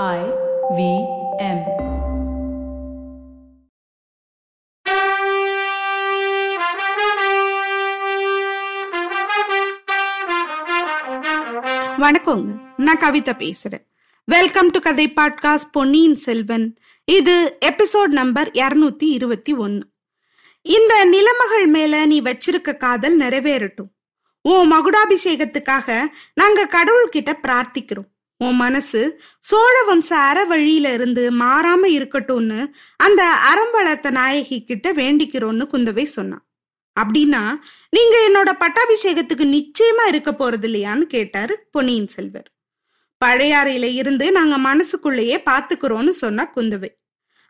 I V M. வணக்கங்க. நான் கவிதா பேசுறேன். வெல்கம் டு கதை பாட்காஸ்ட் பொன்னியின் செல்வன். இது எபிசோட் நம்பர் இருநூத்தி இருபத்தி ஒன்னு. இந்த நிலமகள் மேல நீ வச்சிருக்க காதல் நிறைவேறட்டும். உன் மகுடாபிஷேகத்துக்காக நாங்க கடவுள்கிட்ட பிரார்த்திக்கிறோம். உன் மனசு சோழ வம்ச அற வழியில இருந்து மாறாம இருக்கட்டும்னு அந்த அறம்பளத்த நாயகி கிட்ட வேண்டிக்கிறோன்னு குந்தவை சொன்னான் அப்படின்னா நீங்க என்னோட பட்டாபிஷேகத்துக்கு நிச்சயமா இருக்க போறது இல்லையான்னு கேட்டாரு பொன்னியின் செல்வர். பழையாறையில இருந்து நாங்க மனசுக்குள்ளேயே பாத்துக்கிறோம்னு சொன்னா குந்தவை.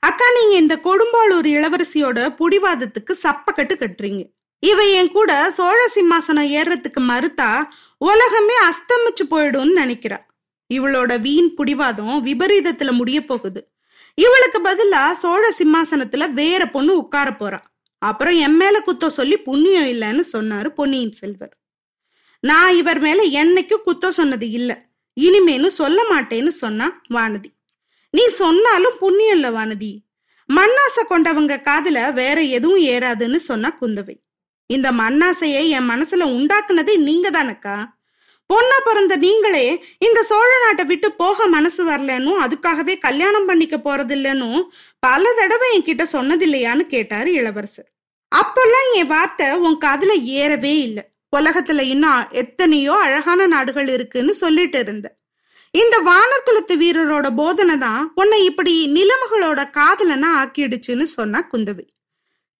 அக்கா நீங்க இந்த கொடும்பாளூர் இளவரசியோட புடிவாதத்துக்கு சப்பக்கட்டு கட்டுறீங்க. இவ என் கூட சோழ சிம்மாசனம் ஏறுறதுக்கு மறுத்தா உலகமே அஸ்தமிச்சு போயிடும்னு நினைக்கிறா. இவளோட வீண் புடிவாதம் விபரீதத்துல முடிய போகுது இவளுக்கு பதிலா சோழ சிம்மாசனத்துல வேற பொண்ணு உட்கார போறா. அப்புறம் என் மேல குத்தம் சொல்லி புண்ணியம் இல்லைன்னு சொன்னாரு பொன்னியின் செல்வர். நான் இவர் மேல என்னைக்கும் குத்தம் சொன்னது இல்ல. இனிமேனு சொல்ல மாட்டேன்னு சொன்னா வானதி. நீ சொன்னாலும் புண்ணியம் இல்ல வானதி. மண்ணாசை கொண்டவங்க காதுல வேற எதுவும் ஏறாதுன்னு சொன்னா குந்தவை. இந்த மண்ணாசையை என் மனசுல உண்டாக்குனதே நீங்க தானக்கா பொண்ணா பிறந்த நீங்களே இந்த சோழ நாட்டை விட்டு போக மனசு வரலன்னு அதுக்காகவே கல்யாணம் பண்ணிக்க போறது இல்லைன்னு பல தடவை என்கிட்ட சொன்னதில்லையான்னு கேட்டாரு இளவரசர். அப்பெல்லாம் என் வார்த்தை உன் காதுல ஏறவே இல்லை. உலகத்துல இன்னும் எத்தனையோ அழகான நாடுகள் இருக்குன்னு சொல்லிட்டு இருந்த. இந்த வானர்குலத்து வீரரோட போதனை தான் உன்னை இப்படி நிலமகளோட காதலனா ஆக்கிடுச்சுன்னு சொன்னா குந்தவை.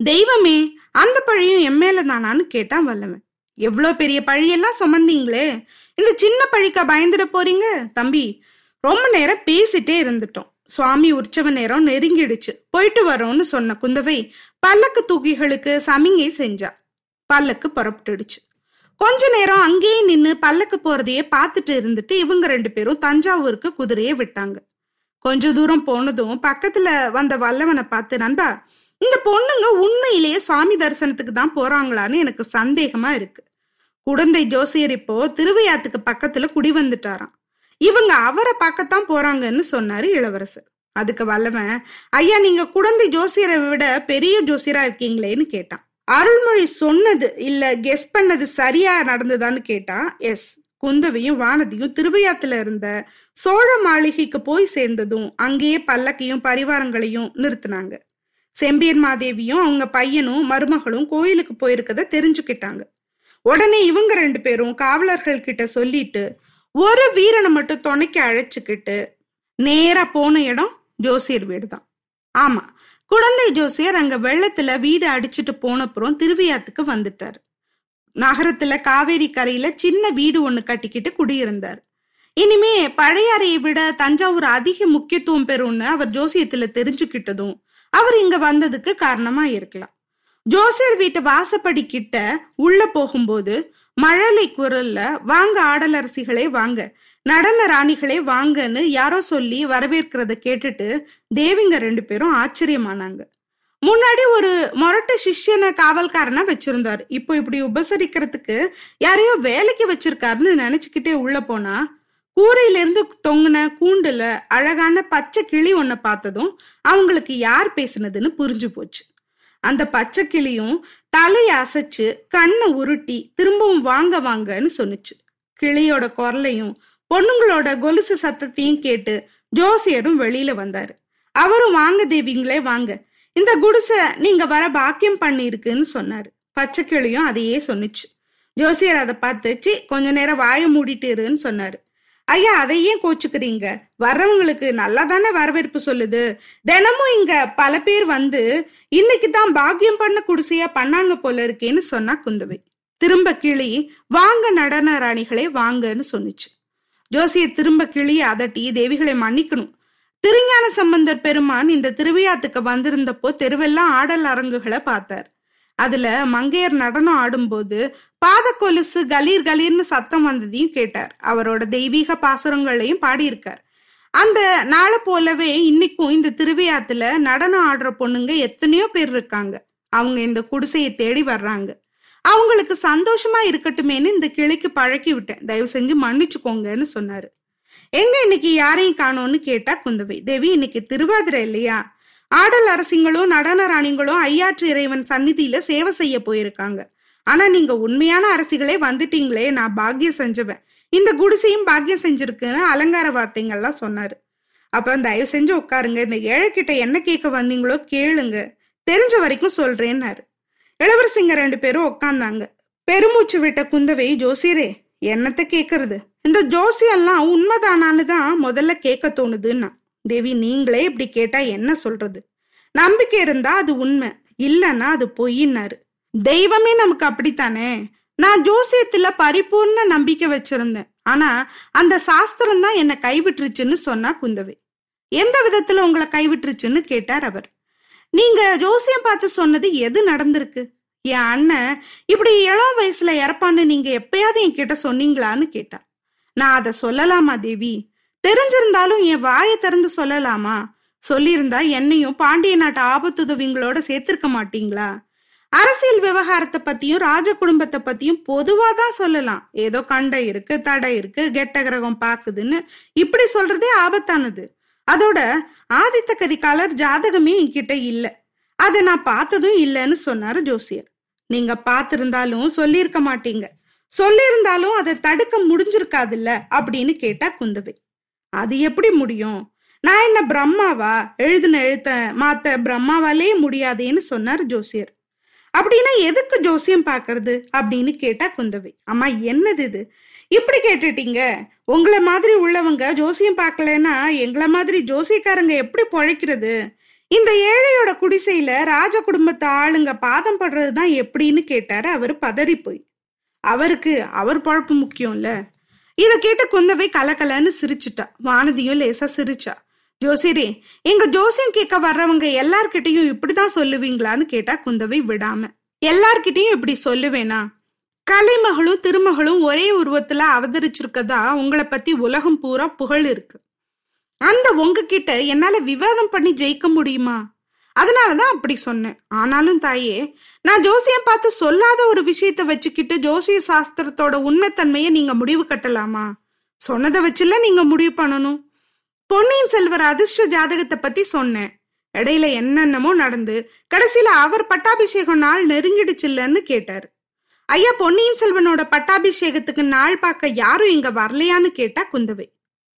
தெய்வமே அந்த பழியும் என் மேல தானான்னு கேட்டான் வல்லவன். எவ்வளோ பெரிய பழியெல்லாம் சுமந்தீங்களே? இந்த சின்ன பழிக்கா பயந்துட போறீங்க? தம்பி ரொம்ப நேரம் பேசிட்டே இருந்துட்டோம். சுவாமி உற்சவ நேரம் நெருங்கிடுச்சு. போயிட்டு வரோம்னு சொன்ன குந்தவை பல்லக்கு தூக்கிகளுக்கு சமிங்கை செஞ்சா. பல்லக்கு புறப்பட்டுடுச்சு. கொஞ்ச நேரம் அங்கேயே நின்று பல்லக்கு போறதையே பார்த்துட்டு இருந்துட்டு இவங்க ரெண்டு பேரும் தஞ்சாவூருக்கு குதிரையை விட்டாங்க. கொஞ்ச தூரம் போனதும் பக்கத்துல வந்த வல்லவனை பார்த்து நண்பா இந்த பொண்ணுங்க உண்மை சுவாமி தரிசனத்துக்கு தான் போறாங்களான்னு எனக்கு சந்தேகமா இருக்கு. குடந்தை ஜோசியர் இப்போ திருவையாத்துக்கு பக்கத்துல குடி வந்துட்டாராம். இவங்க அவரை பார்க்கத்தான் போறாங்கன்னு சொன்னாரு இளவரசர். அதுக்கு வல்லவன் ஐயா நீங்க குடந்தை ஜோசியரை விட பெரிய ஜோசியரா இருக்கீங்களேன்னு கேட்டான். அருள்மொழி சொன்னது இல்ல கெஸ் பண்ணது சரியா நடந்ததான்னு கேட்டான். எஸ் குந்தவையும் வானதியும் திருவையாத்துல இருந்த சோழ மாளிகைக்கு போய் சேர்ந்ததும் அங்கேயே பல்லக்கையும் பரிவாரங்களையும் நிறுத்தினாங்க. செம்பியன் மாதேவியும் அவங்க பையனும் மருமகளும் கோயிலுக்கு போயிருக்கத தெரிஞ்சுக்கிட்டாங்க. உடனே இவங்க ரெண்டு பேரும் காவலர்கள் கிட்ட சொல்லிட்டு ஒரு வீரனை மட்டும் துணைக்கு அழைச்சிக்கிட்டு நேரா போன இடம் ஜோசியர் வீடு தான் ஆமா குழந்தை ஜோசியர் அங்க வெள்ளத்துல வீடு அடிச்சுட்டு போனப்புறம் திருவியாத்துக்கு வந்துட்டார். நகரத்துல காவேரி கரையில சின்ன வீடு ஒண்ணு கட்டிக்கிட்டு குடியிருந்தார். இனிமே பழையாறையை விட தஞ்சாவூர் அதிக முக்கியத்துவம் பெறும்னு அவர் ஜோசியத்துல தெரிஞ்சுக்கிட்டதும் அவர் இங்க வந்ததுக்கு காரணமா இருக்கலாம். ஜோசியர் வீட்டு வாசப்படி கிட்ட உள்ள போகும்போது மழலை குரல்ல வாங்க ஆடலரசிகளே வாங்க. நடன ராணிகளே வாங்கன்னு யாரோ சொல்லி வரவேற்கிறத கேட்டுட்டு தேவிங்க ரெண்டு பேரும் ஆச்சரியமானாங்க. முன்னாடி ஒரு மொரட்ட சிஷ்யனை காவல்காரனா வச்சிருந்தாரு. இப்போ இப்படி உபசரிக்கிறதுக்கு யாரையோ வேலைக்கு வச்சிருக்காருன்னு நினைச்சுக்கிட்டே உள்ள போனா கூரையிலிருந்து தொங்கின கூண்டுல அழகான பச்சை கிளி ஒன்ன பார்த்ததும் அவங்களுக்கு யார் பேசுனதுன்னு புரிஞ்சு போச்சு. அந்த பச்சை கிளியும் தலையை அசைச்சு கண்ணை உருட்டி திரும்பவும் வாங்க வாங்கன்னு சொன்னுச்சு. கிளியோட குரலையும் பொண்ணுங்களோட கொலுசு சத்தத்தையும் கேட்டு ஜோசியரும் வெளியில வந்தாரு. அவரும் வாங்க தேவிங்களே வாங்க. இந்த குடிசை நீங்க வர பாக்கியம் பண்ணிருக்குன்னு சொன்னாரு. பச்சை கிளியும் அதையே சொன்னுச்சு. ஜோசியர் அதை பார்த்துச்சு கொஞ்ச நேரம் வாய மூடிட்டு இருன்னு சொன்னாரு. ஐயா அதை ஏன் கோச்சுக்கிறீங்க? வர்றவங்களுக்கு நல்லா தானே வரவேற்பு சொல்லுது. தினமும் இங்க பல பேர் வந்து இன்னைக்கு தான் பாக்கியம் பண்ண குடிசையா பண்ணாங்க போல இருக்கேன்னு சொன்னா குந்தவை. திரும்ப கிளி வாங்க நடன ராணிகளே வாங்கன்னு சொன்னுச்சு. ஜோசிய திரும்ப கிளி அதட்டி தேவிகளை மன்னிக்கணும். திருஞான சம்பந்தர் பெருமான் இந்த திருவிழாத்துக்கு வந்திருந்தப்போ தெருவெல்லாம் ஆடல் அரங்குகளை பார்த்தார். அதுல மங்கையர் நடனம் ஆடும்போது பாத கொலுசு கலீர் கலீர்னு சத்தம் வந்ததையும் கேட்டார். அவரோட தெய்வீக பாசுரங்களையும் பாடியிருக்கார். அந்த நாளை போலவே இன்னைக்கும் இந்த திருவிழாத்துல நடனம் ஆடுற பொண்ணுங்க எத்தனையோ பேர் இருக்காங்க. அவங்க இந்த குடிசையை தேடி வர்றாங்க. அவங்களுக்கு சந்தோஷமா இருக்கட்டுமேன்னு இந்த கிளைக்கு பழக்கி விட்டேன் தயவு செஞ்சு மன்னிச்சுக்கோங்கன்னு சொன்னாரு. எங்க இன்னைக்கு யாரையும் காணோம்னு கேட்டா குந்தவை. தேவி இன்னைக்கு திருவாதிரை இல்லையா? ஆடல் அரசிங்களும் நடன ராணிங்களும் ஐயாற்று இறைவன் சந்நிதியில சேவை செய்ய போயிருக்காங்க. ஆனா நீங்க உண்மையான அரசிகளே வந்துட்டீங்களே நான் பாக்கியம் செஞ்சுவேன். இந்த குடிசையும் பாக்கியம் செஞ்சிருக்குன்னு அலங்கார வார்த்தைங்கள்லாம் சொன்னாரு. அப்புறம் தயவு செஞ்சு உட்காருங்க. இந்த ஏழைக்கிட்ட என்ன கேட்க வந்தீங்களோ கேளுங்க. தெரிஞ்ச வரைக்கும் சொல்றேன்னாரு. இளவரசிங்க ரெண்டு பேரும் உட்காந்தாங்க. பெருமூச்சு விட்ட குந்தவை ஜோசியரே என்னத்த கேக்குறது? இந்த ஜோசியெல்லாம் உண்மைதானான்னு தான் முதல்ல கேட்க தோணுதுன்னா. தேவி நீங்களே இப்படி கேட்டா என்ன சொல்றது? நம்பிக்கை இருந்தா அது உண்மை இல்லைன்னா அது பொய்னாரு தெய்வமே நமக்கு அப்படித்தானே? நான் ஜோசியத்துல பரிபூர்ண நம்பிக்கை வச்சிருந்தேன். ஆனா அந்த சாஸ்திரம் தான் என்னை கைவிட்டுருச்சுன்னு சொன்னா குந்தவை. எந்த விதத்துல உங்களை கைவிட்டுருச்சுன்னு கேட்டார் அவர். நீங்க ஜோசியம் பார்த்து சொன்னது எது நடந்திருக்கு? என் அண்ணன் இப்படி இளம் வயசுல இறப்பான்னு நீங்க எப்பயாவது என்கிட்ட சொன்னீங்களான்னு கேட்டா நான் அதை சொல்லலாமா தேவி? தெரிஞ்சிருந்தாலும் என் வாயை திறந்து சொல்லலாமா? சொல்லியிருந்தா என்னையும் பாண்டிய நாட்டு ஆபத்துதவிங்களோட சேர்த்திருக்க மாட்டீங்களா? அரசியல் விவகாரத்தை பத்தியும் ராஜ குடும்பத்தை பத்தியும் பொதுவா தான் சொல்லலாம். ஏதோ கண்டை இருக்கு தடை இருக்கு கெட்ட கிரகம் பாக்குதுன்னு இப்படி சொல்றதே ஆபத்தானது. அதோட ஆதித்த கரிகாலர் ஜாதகமே என்கிட்ட இல்ல. அதை நான் பார்த்ததும் இல்லைன்னு சொன்னாரு ஜோசியர். நீங்க பார்த்திருந்தாலும் சொல்லியிருக்க மாட்டீங்க. சொல்லியிருந்தாலும் அதை தடுக்க முடிஞ்சிருக்காதுல்ல அப்படின்னு கேட்டா குந்தவை. அது எப்படி முடியும்? நான் என்ன பிரம்மாவா? எழுதின எழுத்த மாத்த பிரம்மாவாலே முடியாதேன்னு சொன்னார் ஜோசியர். அப்படின்னா எதுக்கு ஜோசியம் பாக்குறது அப்படின்னு கேட்டா குந்தவை. அம்மா என்னது இது? இப்படி கேட்டுட்டீங்க. உங்களை மாதிரி உள்ளவங்க ஜோசியம் பார்க்கலன்னா எங்களை மாதிரி ஜோசியக்காரங்க எப்படி பொழைக்கிறது? இந்த ஏழையோட குடிசையில ராஜ குடும்பத்து ஆளுங்க பாதம் படுறதுதான் எப்படின்னு கேட்டாரு அவர் பதறி போய் அவருக்கு அவர் பொழப்பு முக்கியம்ல. இத கேட்டு குந்தவை கலக்கலன்னு சிரிச்சுட்டா. வானதியும் லேசா சிரிச்சா. ஜோசியரே எங்க ஜோசியம் கேட்க வர்றவங்க எல்லார்கிட்டையும் இப்படிதான் சொல்லுவீங்களான்னு கேட்டா குந்தவை விடாம. எல்லார்கிட்டையும் இப்படி சொல்லுவேனா? கலைமகளும் திருமகளும் ஒரே உருவத்துல அவதரிச்சிருக்கதா? உங்களை பத்தி உலகம் பூரா புகழ் இருக்கு. அந்த உங்ககிட்ட என்னால விவாதம் பண்ணி ஜெயிக்க முடியுமா? அதனாலதான் அப்படி சொன்னேன். ஆனாலும் தாயே நான் ஜோசியம் பார்த்து சொல்லாத ஒரு விஷயத்த வச்சுக்கிட்டு ஜோசிய சாஸ்திரத்தோட உண்மைத்தன்மையை நீங்க முடிவு கட்டலாமா? சொன்னதை வச்சுல நீங்க முடிவு பண்ணணும். பொன்னியின் செல்வர் அதிர்ஷ்ட ஜாதகத்தை பத்தி சொன்னேன். இடையில என்னென்னமோ நடந்து கடைசியில அவர் பட்டாபிஷேகம் நாள் நெருங்கிடுச்சில்லன்னு கேட்டார். ஐயா பொன்னியின் செல்வனோட பட்டாபிஷேகத்துக்கு நாள் பார்க்க யாரும் இங்க வரலையான்னு கேட்டா குந்தவை.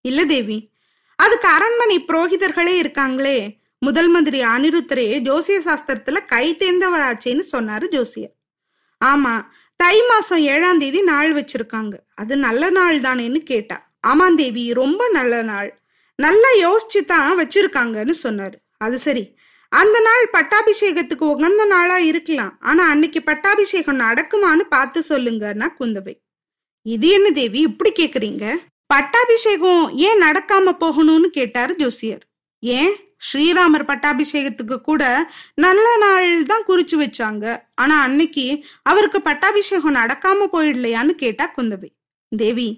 இல்ல தேவி அதுக்கு அரண்மனை புரோகிதர்களே இருக்காங்களே முதல் மந்திரி அனிருத்தரே ஜோசிய சாஸ்திரத்துல கை தேர்ந்தவராச்சேன்னு சொன்னாரு ஜோசியர். ஆமா தை மாசம் ஏழாம் தேதி நாள் வச்சிருக்காங்க. அது நல்ல நாள் தானேன்னு கேட்டா. ஆமாம் தேவி ரொம்ப நல்ல நாள். நல்லா யோசிச்சு தான் வச்சிருக்காங்கன்னு சொன்னாரு. அது சரி. அந்த நாள் பட்டாபிஷேகத்துக்கு உகந்த நாளா இருக்கலாம். ஆனா அன்னைக்கு பட்டாபிஷேகம் நடக்குமான்னு பார்த்து சொல்லுங்கன்னா குந்தவை. இது என்ன தேவி இப்படி கேக்குறீங்க? பட்டாபிஷேகம் ஏன் நடக்காம போகணும்னு கேட்டாரு ஜோசியர். ஏன்? ஸ்ரீராமர் பட்டாபிஷேகத்துக்கு கூட நல்ல நாள் தான் குறிச்சு வச்சாங்க. ஆனா அன்னைக்கு அவருக்கு பட்டாபிஷேகம் நடக்காம போயிடலையான்னு கேட்டா குந்தவை. தேவி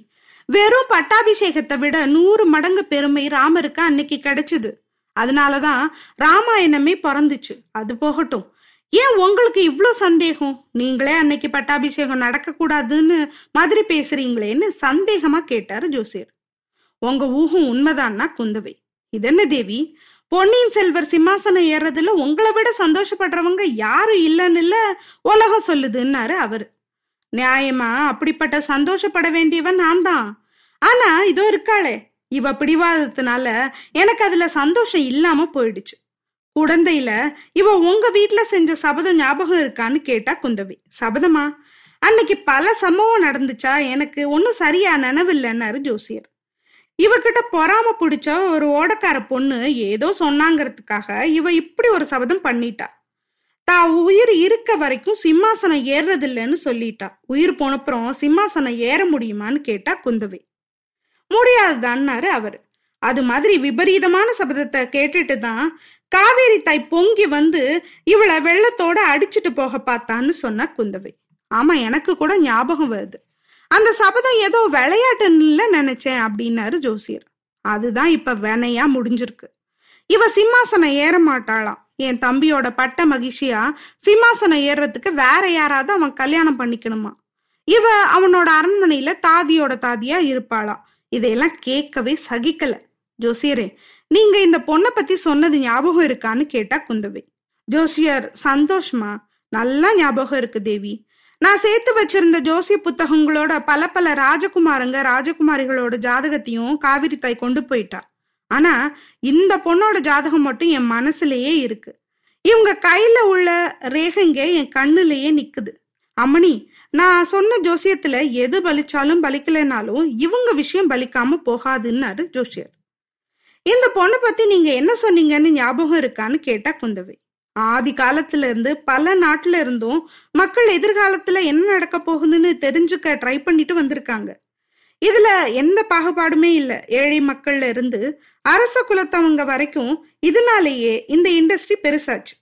வெறும் பட்டாபிஷேகத்தை விட நூறு மடங்கு பெருமை ராமருக்கு அன்னைக்கு கிடைச்சது. அதனாலதான் ராமாயணமே பிறந்துச்சு. அது போகட்டும். ஏன் உங்களுக்கு இவ்வளோ சந்தேகம்? நீங்களே அன்னைக்கு பட்டாபிஷேகம் நடக்க கூடாதுன்னு மாதிரி பேசுறீங்களேன்னு சந்தேகமா கேட்டாரு ஜோசியர். உங்க ஊகம் உண்மைதான்னா குந்தவை. இதென்ன தேவி? பொன்னியின் செல்வர் சிம்மாசனம் ஏறதுல உங்களை விட சந்தோஷப்படுறவங்க யாரும் இல்லைன்னு இல்ல உலகம் சொல்லுதுன்னாரு அவர். நியாயமா? அப்படிப்பட்ட சந்தோஷப்பட வேண்டியவன் நான் தான். ஆனா இதோ இருக்காளே இவ பிடிவாதத்தினால எனக்கு அதுல சந்தோஷம் இல்லாம போயிடுச்சு. குழந்தையில இவ உங்க வீட்டுல செஞ்ச சபதம் ஞாபகம் இருக்கான்னு கேட்டா குந்தவி சபதமா? அன்னைக்கு பல சம்பவம் நடந்துச்சா? எனக்கு ஒன்னும் சரியா நினைவில்லைன்னாரு ஜோசியர். இவகிட்ட பொறாம பிடிச்ச ஒரு ஓடக்கார பொண்ணு ஏதோ சொன்னாங்கிறதுக்காக இவ இப்படி ஒரு சபதம் பண்ணிட்டா. தா உயிர் இருக்க வரைக்கும் சிம்மாசனம் ஏறுறதில்லைன்னு சொல்லிட்டா. உயிர் போனப்புறம் சிம்மாசனம் ஏற முடியுமான்னு கேட்டா குந்தவை. முடியாதுதான்னாரு அவர். அது மாதிரி விபரீதமான சபதத்தை கேட்டுட்டு தான் காவேரி தாய் பொங்கி வந்து இவளை வெள்ளத்தோட அடிச்சிட்டு போக பார்த்தான்னு சொன்னா குந்தவை. ஆமா எனக்கு கூட ஞாபகம் வருது. அந்த சபதம் ஏதோ விளையாட்டுன்னு நினைச்சேன் அப்படின்னாரு ஜோசியர். அதுதான் இப்ப வினையா முடிஞ்சிருக்கு. இவ சிம்மாசனம் ஏற மாட்டாளாம். என் தம்பியோட பட்ட மகிழ்ச்சியா சிம்மாசனம் ஏறுறதுக்கு வேற யாராவது அவன் கல்யாணம் பண்ணிக்கணுமா? இவ அவனோட அரண்மனையில தாதியோட தாதியா இருப்பாளாம். இதையெல்லாம் கேட்கவே சகிக்கல. ஜோசியரே நீங்க இந்த பொண்ணை பத்தி சொன்னது ஞாபகம் இருக்கான்னு கேட்டா குந்தவை. ஜோசியர் சந்தோஷமா நல்லா ஞாபகம் இருக்கு தேவி. நான் சேர்த்து வச்சிருந்த ஜோசிய புத்தகங்களோட பல பல ராஜகுமாரங்க ராஜகுமாரிகளோட ஜாதகத்தையும் காவிரி தாய் கொண்டு போயிட்டா. ஆனா இந்த பொண்ணோட ஜாதகம் மட்டும் என் மனசுலயே இருக்கு. இவங்க கையில உள்ள ரேகைங்க என் கண்ணுலயே நிக்குது. அம்மணி நான் சொன்ன ஜோசியத்துல எது பலிச்சாலும் பலிக்கலைனாலும் இவங்க விஷயம் பலிக்காம போகாதுன்னாரு ஜோசியர். இந்த பொண்ணை பத்தி நீங்க என்ன சொன்னீங்கன்னு ஞாபகம் இருக்கான்னு கேட்டா குந்தவை. ஆதி காலத்துல இருந்து பல நாட்டுல இருந்தும் மக்கள் எதிர்காலத்துல என்ன நடக்க போகுதுன்னு தெரிஞ்சுக்க ட்ரை பண்ணிட்டு வந்திருக்காங்க. இதுல எந்த பாகுபாடுமே இல்லை. ஏழை மக்கள்ல இருந்து அரச குலத்தவங்க வரைக்கும் இதனாலேயே இந்த இண்டஸ்ட்ரி பெருசாச்சு.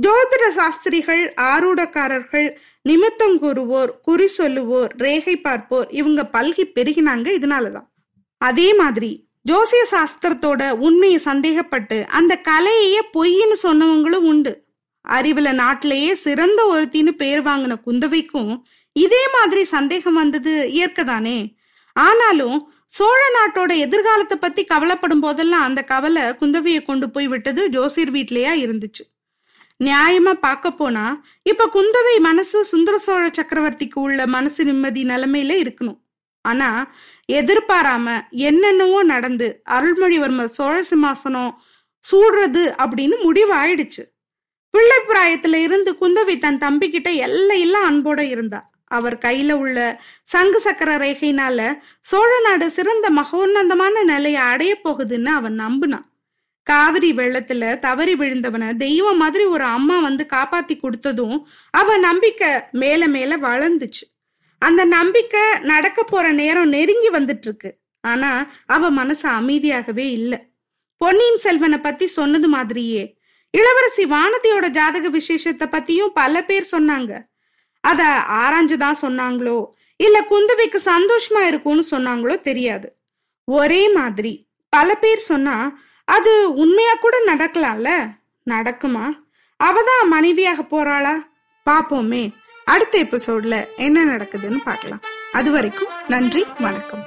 ஜோதிட சாஸ்திரிகள் ஆரூடக்காரர்கள் நிமித்தம் கூறுவோர் குறி சொல்லுவோர் ரேகை பார்ப்போர் இவங்க பல்கி பெருகினாங்க இதனாலதான். அதே மாதிரி ஜோசிய சாஸ்திரத்தோட உண்மையை சந்தேகப்பட்டு அந்த கலையையே பொய்ன்னு சொன்னவங்களும் உண்டு. அறிவுல நாட்டிலேயே சிறந்த ஒருத்தின்னு பேர் வாங்கின குந்தவைக்கும் இதே மாதிரி சந்தேகம் வந்தது இயற்கைதானே. ஆனாலும் சோழ நாட்டோட எதிர்காலத்தை பத்தி கவலைப்படும் போதெல்லாம் அந்த கவலை குந்தவையை கொண்டு போய் விட்டது ஜோசியர் வீட்லயா இருந்துச்சு. நியாயமா பார்க்க போனா இப்ப குந்தவை மனசு சுந்தர சோழ சக்கரவர்த்திக்கு உள்ள மனசு நிம்மதி நிலைமையில இருக்கணும். ஆனா எதிர்பாராம என்னென்னவோ நடந்து அருள்மொழிவர்மர் சோழ சிம்மாசனம் சூடுறது அப்படின்னு முடிவு ஆயிடுச்சு பிள்ளை பிராயத்துல இருந்து குந்தவை தன் தம்பிக்கிட்ட எல்லையெல்லாம் அன்போட இருந்தா. அவர் கையில உள்ள சங்கு சக்கர ரேகையினால சோழ நாடு சிறந்த மகோன்னதமான நிலையை அடைய போகுதுன்னு அவன் நம்புனான். காவிரி வெள்ளத்துல தவறி விழுந்தவனை தெய்வம் மாதிரி ஒரு அம்மா வந்து காப்பாத்தி கொடுத்ததும் அவன் நம்பிக்கை மேல மேல வளர்ந்துச்சு. அந்த நம்பிக்கை நடக்க போற நேரம் நெருங்கி வந்துட்டு இருக்கு ஆனா அவ மனசு அமைதியாகவே இல்லை. பொன்னியின் செல்வனை பத்தி சொன்னது மாதிரியே இளவரசி வானதியோட ஜாதக விசேஷத்தை பத்தியும் பல பேர் சொன்னாங்க. அத ஆராய்ஞ்சுதான் சொன்னாங்களோ இல்ல குந்தவைக்கு சந்தோஷமா இருக்கும்னு சொன்னாங்களோ தெரியாது. ஒரே மாதிரி பல பேர் சொன்னா அது உண்மையா கூட நடக்கலாம்ல? நடக்குமா? அவதான் மனைவியாக போறாளா? பாப்போமே அடுத்த எபிசோட்ல என்ன நடக்குதுன்னு பார்க்கலாம். அது வரைக்கும் நன்றி வணக்கம்.